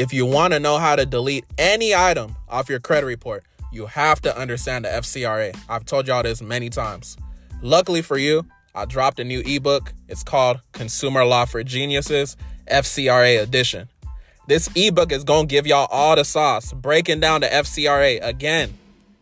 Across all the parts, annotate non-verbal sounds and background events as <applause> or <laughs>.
If you want to know how to delete any item off your credit report, you have to understand the FCRA. I've told y'all this many times. Luckily for you, I dropped a new ebook. It's called Consumer Law for Geniuses, FCRA Edition. This ebook is going to give y'all all the sauce, breaking down the FCRA again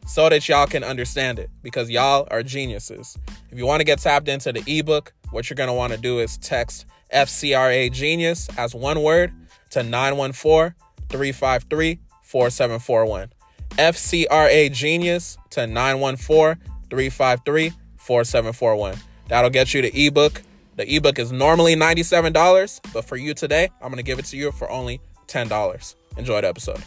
so that y'all can understand it because y'all are geniuses. If you want to get tapped into the ebook, what you're going to want to do is text FCRA Genius as one word to 914 353 4741. FCRA Genius to 914 353 4741. That'll get you the ebook. The ebook is normally $97, but for you today, I'm going to give it to you for only $10. Enjoy the episode.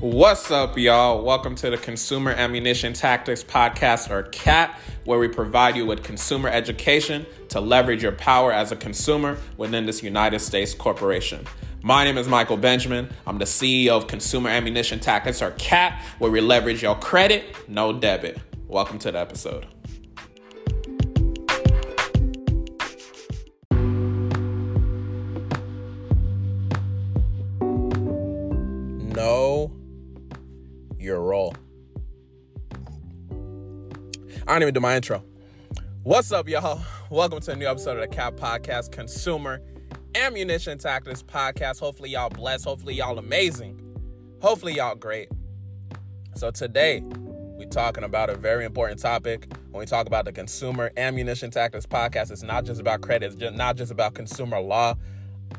What's up, y'all? Welcome to the Consumer Ammunition Tactics Podcast, or CAT, where we provide you with consumer education to leverage your power as a consumer within this United States corporation. My name is Michael Benjamin. I'm the CEO of Consumer Ammunition Tactics, or CAT, where we leverage your credit, no debit. Welcome to the episode. I don't even do my intro. What's up, y'all? Welcome to a new episode of the Cap Podcast, Consumer Ammunition Tactics Podcast. Hopefully, y'all blessed. Hopefully, y'all amazing. Hopefully, y'all great. So, today, we're talking about a very important topic. When we talk about the Consumer Ammunition Tactics Podcast, it's not just about credit, it's just not just about consumer law.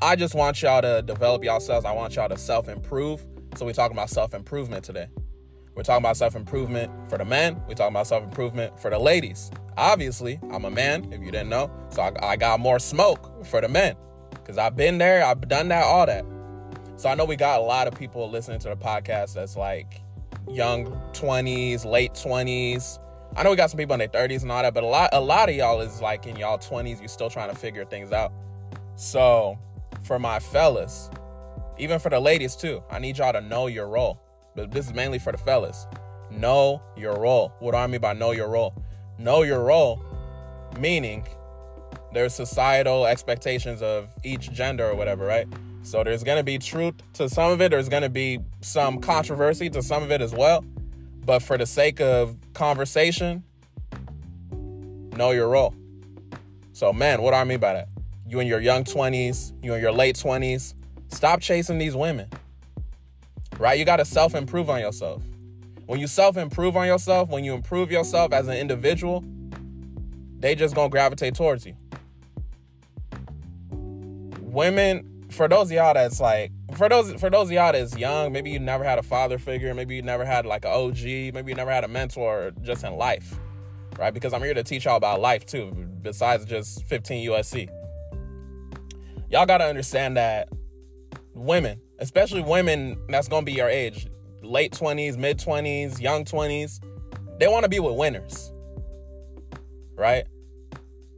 I just want y'all to develop yourselves. I want y'all to self improve. So, we're talking about self improvement today. We're talking about self improvement for the men. We're talking about self improvement for the ladies. Obviously, I'm a man, if you didn't know. So I, I got more smoke for the men because I've been there, I've done that, all that. So I know we got a lot of people listening to the podcast that's like young 20s, late 20s. I know we got some people in their 30s and all that, but a lot, a lot of y'all is like in y'all 20s, you're still trying to figure things out. So for my fellas, even for the ladies too, I need y'all to know your role but this is mainly for the fellas. Know your role. What do I mean by know your role? Know your role, meaning there's societal expectations of each gender or whatever, right? So there's gonna be truth to some of it, there's gonna be some controversy to some of it as well. But for the sake of conversation, know your role. So, man, what do I mean by that? You in your young 20s, you in your late 20s, stop chasing these women right? You got to self improve on yourself. When you self improve on yourself, when you improve yourself as an individual, they just gonna gravitate towards you. Women, for those of y'all that's like, for those for those of y'all that's young, maybe you never had a father figure, maybe you never had like an OG, maybe you never had a mentor just in life, right? Because I'm here to teach y'all about life too, besides just 15 USC. Y'all gotta understand that women, especially women that's gonna be your age, late 20s, mid 20s, young 20s, they wanna be with winners. Right?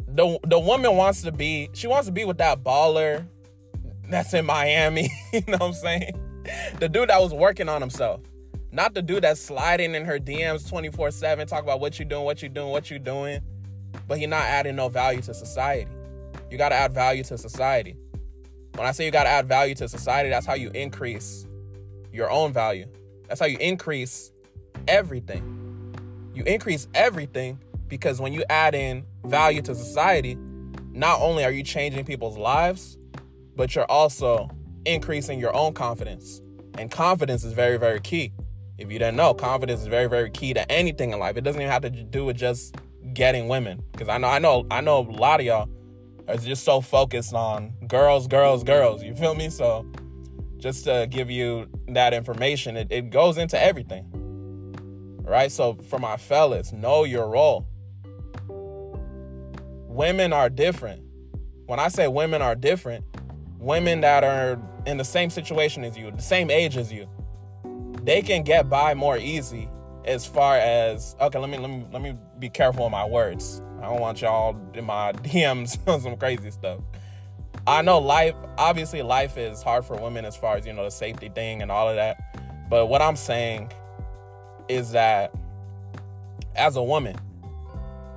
The the woman wants to be, she wants to be with that baller that's in Miami, <laughs> you know what I'm saying? The dude that was working on himself. Not the dude that's sliding in her DMs 24-7, talk about what you doing, what you doing, what you doing. But you're not adding no value to society. You gotta add value to society. When I say you got to add value to society, that's how you increase your own value. That's how you increase everything. You increase everything because when you add in value to society, not only are you changing people's lives, but you're also increasing your own confidence. And confidence is very, very key. If you didn't know, confidence is very, very key to anything in life. It doesn't even have to do with just getting women. Because I know, I know, I know a lot of y'all is just so focused on girls, girls, girls. You feel me? So just to give you that information, it, it goes into everything. Right? So for my fellas, know your role. Women are different. When I say women are different, women that are in the same situation as you, the same age as you, they can get by more easy as far as okay, let me let me let me be careful with my words. I don't want y'all in my <laughs> DMs on some crazy stuff. I know life, obviously, life is hard for women as far as, you know, the safety thing and all of that. But what I'm saying is that as a woman,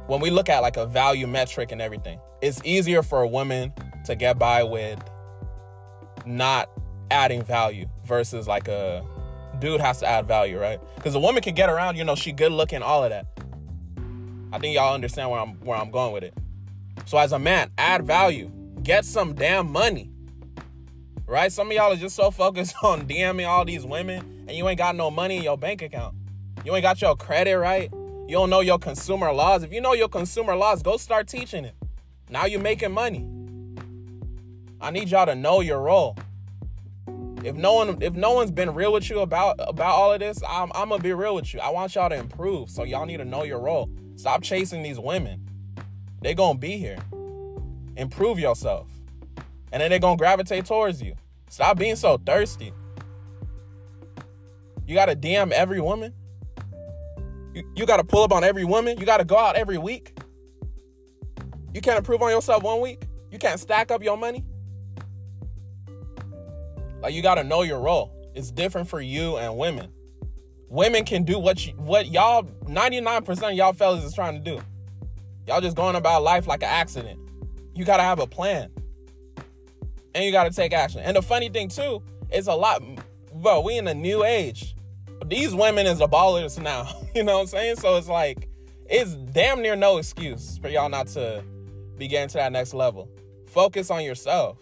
when we look at like a value metric and everything, it's easier for a woman to get by with not adding value versus like a dude has to add value, right? Because a woman can get around, you know, she good looking, all of that. I think y'all understand where I'm where I'm going with it. So as a man, add value. Get some damn money. Right? Some of y'all are just so focused <laughs> on DMing all these women and you ain't got no money in your bank account. You ain't got your credit right. You don't know your consumer laws. If you know your consumer laws, go start teaching it. Now you're making money. I need y'all to know your role. If no one if no one's been real with you about about all of this, I'm, I'm gonna be real with you. I want y'all to improve. So y'all need to know your role. Stop chasing these women. They gonna be here. Improve yourself. And then they're gonna gravitate towards you. Stop being so thirsty. You gotta DM every woman. You, you gotta pull up on every woman. You gotta go out every week. You can't improve on yourself one week. You can't stack up your money. Like you gotta know your role. It's different for you and women. Women can do what you, what y'all 99% of y'all fellas is trying to do. Y'all just going about life like an accident. You gotta have a plan. And you gotta take action. And the funny thing too, is a lot bro, we in a new age. These women is the ballers now. <laughs> You know what I'm saying? So it's like it's damn near no excuse for y'all not to be getting to that next level. Focus on yourself.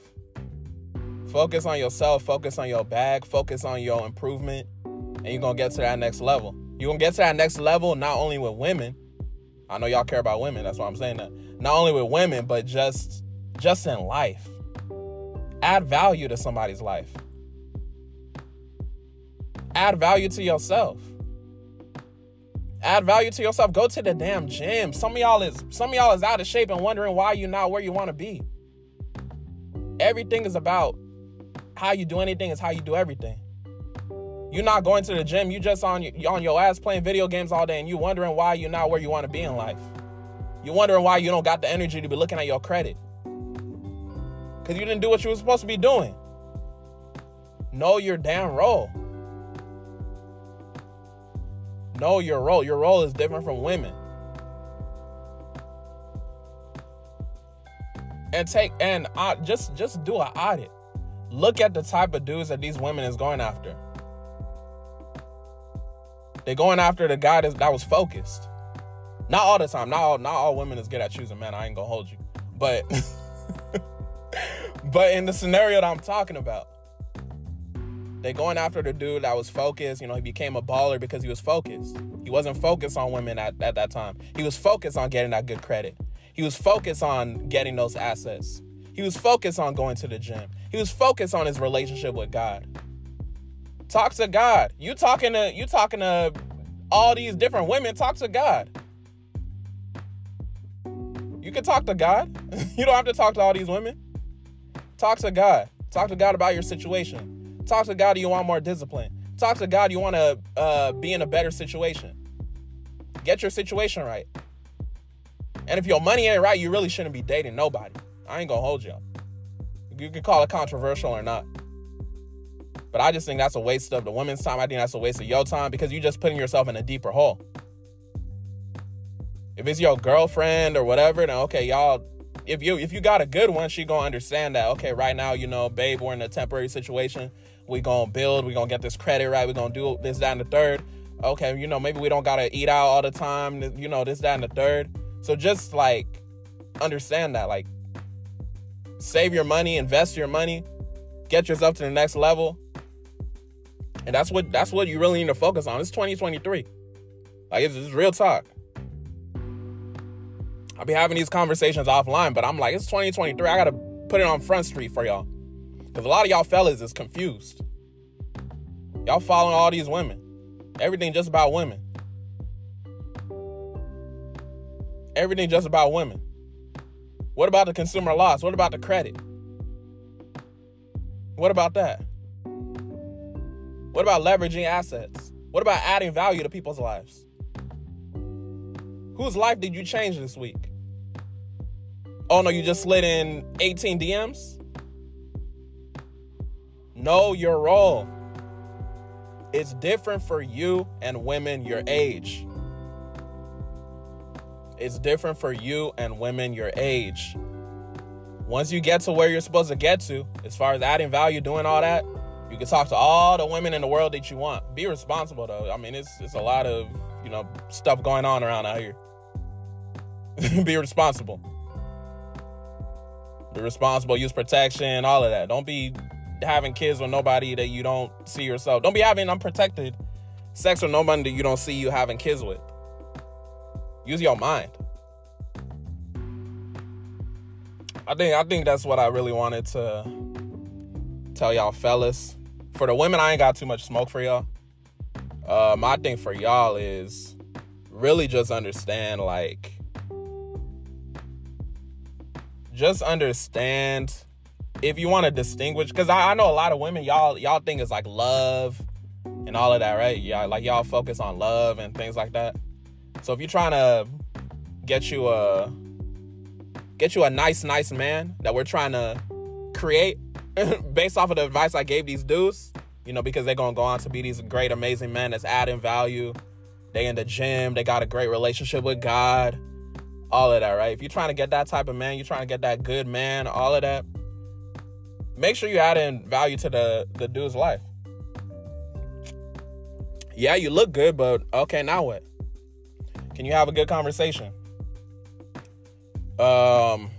Focus on yourself, focus on your bag, focus on your improvement, and you're gonna get to that next level. You're gonna get to that next level not only with women. I know y'all care about women, that's why I'm saying that. Not only with women, but just just in life. Add value to somebody's life. Add value to yourself. Add value to yourself. Go to the damn gym. Some of y'all is some of y'all is out of shape and wondering why you're not where you want to be. Everything is about how you do anything is how you do everything. You're not going to the gym. You just on on your ass playing video games all day, and you wondering why you're not where you want to be in life. You're wondering why you don't got the energy to be looking at your credit because you didn't do what you were supposed to be doing. Know your damn role. Know your role. Your role is different from women. And take and uh, just just do an audit. Look at the type of dudes that these women is going after. They're going after the guy that, was focused. Not all the time. Not all, not all women is good at choosing men. I ain't gonna hold you. But <laughs> but in the scenario that I'm talking about, they're going after the dude that was focused. You know, he became a baller because he was focused. He wasn't focused on women at, at that time. He was focused on getting that good credit. He was focused on getting those assets. He was focused on going to the gym. He was focused on his relationship with God. Talk to God. You talking to you talking to all these different women, talk to God. You can talk to God. <laughs> you don't have to talk to all these women. Talk to God. Talk to God about your situation. Talk to God. You want more discipline? Talk to God. You want to uh, be in a better situation. Get your situation right. And if your money ain't right, you really shouldn't be dating nobody. I ain't gonna hold y'all. You can call it controversial or not. But I just think that's a waste of the woman's time. I think that's a waste of your time because you're just putting yourself in a deeper hole. If it's your girlfriend or whatever, then okay, y'all. If you if you got a good one, she gonna understand that. Okay, right now, you know, babe, we're in a temporary situation. We gonna build. We gonna get this credit right. We gonna do this, and the third. Okay, you know, maybe we don't gotta eat out all the time. You know, this, and the third. So just like understand that, like save your money, invest your money, get yourself to the next level. And that's what that's what you really need to focus on. It's 2023. Like it's, it's real talk. I'll be having these conversations offline, but I'm like, it's 2023. I gotta put it on front street for y'all. Cause a lot of y'all fellas is confused. Y'all following all these women. Everything just about women. Everything just about women. What about the consumer laws? What about the credit? What about that? What about leveraging assets? What about adding value to people's lives? Whose life did you change this week? Oh no, you just slid in 18 DMs? Know your role. It's different for you and women your age. It's different for you and women your age. Once you get to where you're supposed to get to, as far as adding value, doing all that, you can talk to all the women in the world that you want. Be responsible though. I mean, it's it's a lot of you know stuff going on around out here. <laughs> Be responsible. Be responsible. Use protection. All of that. Don't be having kids with nobody that you don't see yourself. Don't be having unprotected sex with nobody that you don't see you having kids with. Use your mind. I think I think that's what I really wanted to tell y'all fellas. For the women, I ain't got too much smoke for y'all. Uh, my thing for y'all is really just understand like just understand if you want to distinguish because I, I, know a lot of women y'all y'all think it's like love and all of that right yeah like y'all focus on love and things like that so if you're trying to get you a get you a nice nice man that we're trying to create <laughs> based off of the advice i gave these dudes you know because they're gonna go on to be these great amazing men that's adding value they in the gym they got a great relationship with god all of that, right? If you're trying to get that type of man, you're trying to get that good man, all of that, make sure you add in value to the, the dude's life. Yeah, you look good, but okay, now what? Can you have a good conversation? Um,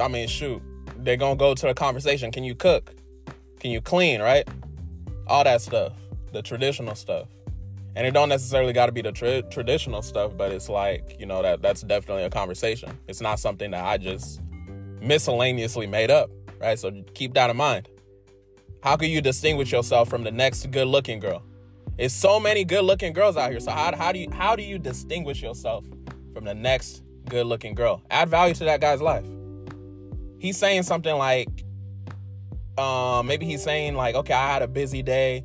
I mean, shoot, they're gonna go to the conversation. Can you cook? Can you clean, right? All that stuff, the traditional stuff and it don't necessarily got to be the tra- traditional stuff but it's like you know that that's definitely a conversation it's not something that i just miscellaneously made up right so keep that in mind how can you distinguish yourself from the next good looking girl it's so many good looking girls out here so how, how do you how do you distinguish yourself from the next good looking girl add value to that guy's life he's saying something like um maybe he's saying like okay i had a busy day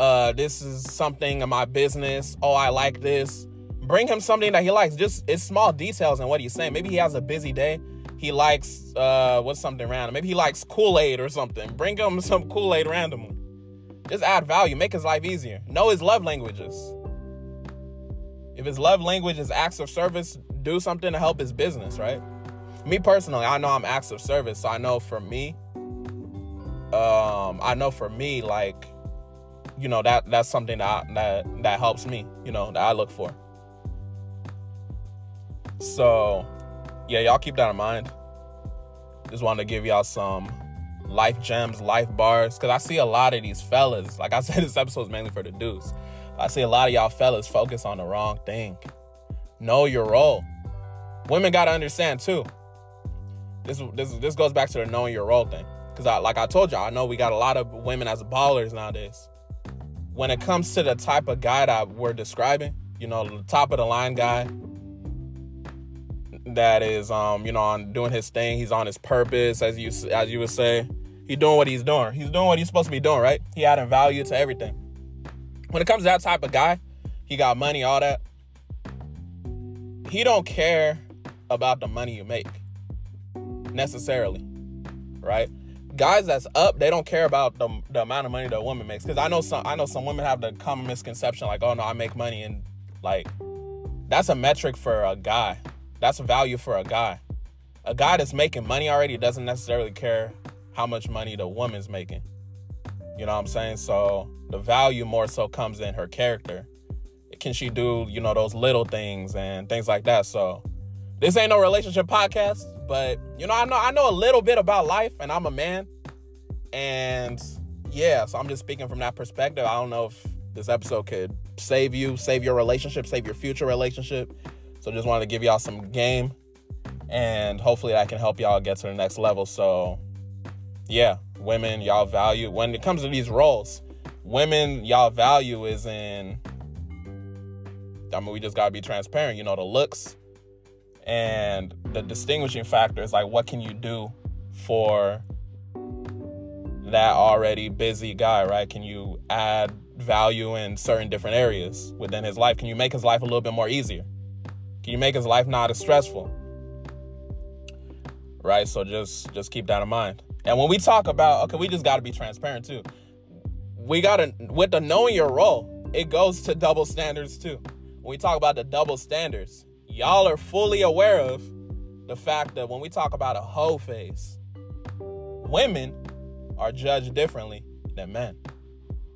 uh, this is something in my business. Oh, I like this. Bring him something that he likes. Just it's small details in what he's saying. Maybe he has a busy day. He likes uh, what's something random. Maybe he likes Kool Aid or something. Bring him some Kool Aid randomly. Just add value. Make his life easier. Know his love languages. If his love language is acts of service, do something to help his business, right? Me personally, I know I'm acts of service, so I know for me, um, I know for me, like you know that that's something that that that helps me you know that i look for so yeah y'all keep that in mind just wanted to give y'all some life gems life bars because i see a lot of these fellas like i <laughs> said this episode is mainly for the dudes i see a lot of y'all fellas focus on the wrong thing. Know your role. Women got to understand too. This this this goes back to the knowing your role thing. Because I, like I told y'all, I know we got a lot of women as ballers nowadays. When it comes to the type of guy that we're describing, you know, the top of the line guy that is um, you know, on doing his thing, he's on his purpose, as you as you would say. He's doing what he's doing. He's doing what he's supposed to be doing, right? He adding value to everything. When it comes to that type of guy, he got money, all that. He don't care about the money you make necessarily, right? guys that's up, they don't care about the, the amount of money the woman makes. Because I know some I know some women have the common misconception like, oh no, I make money and like that's a metric for a guy. That's a value for a guy. A guy that's making money already doesn't necessarily care how much money the woman's making. You know what I'm saying? So the value more so comes in her character. Can she do, you know, those little things and things like that? So this ain't no relationship podcast, but you know, I know I know a little bit about life and I'm a man. And yeah, so I'm just speaking from that perspective. I don't know if this episode could save you, save your relationship, save your future relationship. So just wanted to give y'all some game and hopefully I can help y'all get to the next level. So yeah, women, y'all value when it comes to these roles, women, y'all value is in I mean, we just gotta be transparent. You know, the looks, and the distinguishing factor is like what can you do for that already busy guy right? Can you add value in certain different areas within his life? Can you make his life a little bit more easier? Can you make his life not as stressful? Right so just just keep that in mind and when we talk about okay we just got to be transparent too we got to with the knowing your role it goes to double standards too when we talk about the double standards y'all are fully aware of the fact that when we talk about a hoe phase, women are judged differently than men.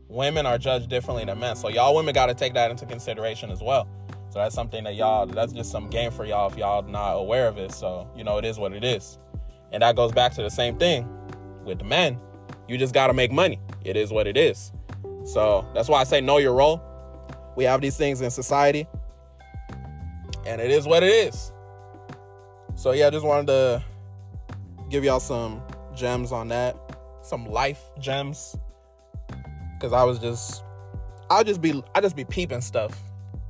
Women are judged differently than men. So y'all women got to take that into consideration as well. So that's something that y'all that's just some game for y'all if y'all not aware of it. So, you know, it is what it is. And that goes back to the same thing with the men. You just got to make money. It is what it is. So, that's why I say know your role. We have these things in society. And it is what it is. So, yeah, I just wanted to give y'all some gems on that. Some life gems because I was just, I'll just be, I just be peeping stuff,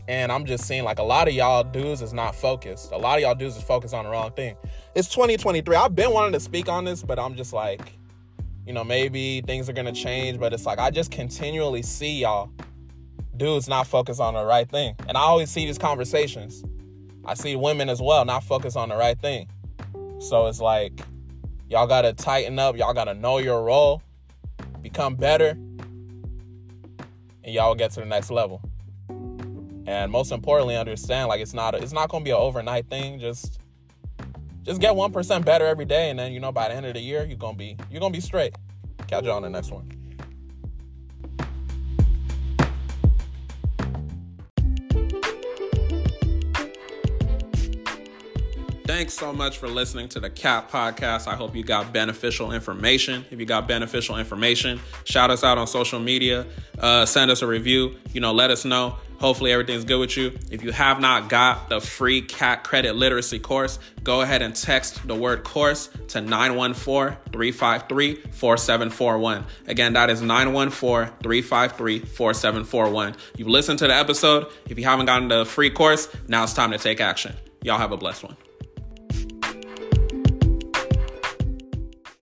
and I'm just seeing like a lot of y'all dudes is not focused. A lot of y'all dudes is focused on the wrong thing. It's 2023. I've been wanting to speak on this, but I'm just like, you know, maybe things are gonna change, but it's like I just continually see y'all dudes not focused on the right thing, and I always see these conversations. I see women as well not focused on the right thing. So it's like y'all gotta tighten up. Y'all gotta know your role, become better, and y'all get to the next level. And most importantly, understand like it's not a, it's not gonna be an overnight thing. Just just get one percent better every day, and then you know by the end of the year you're gonna be you're gonna be straight. Catch you on the next one. Thanks so much for listening to the CAP podcast. I hope you got beneficial information. If you got beneficial information, shout us out on social media, uh, send us a review, you know, let us know. Hopefully, everything's good with you. If you have not got the free CAT credit literacy course, go ahead and text the word course to 914 353 4741. Again, that is 914 353 4741. You've listened to the episode. If you haven't gotten the free course, now it's time to take action. Y'all have a blessed one.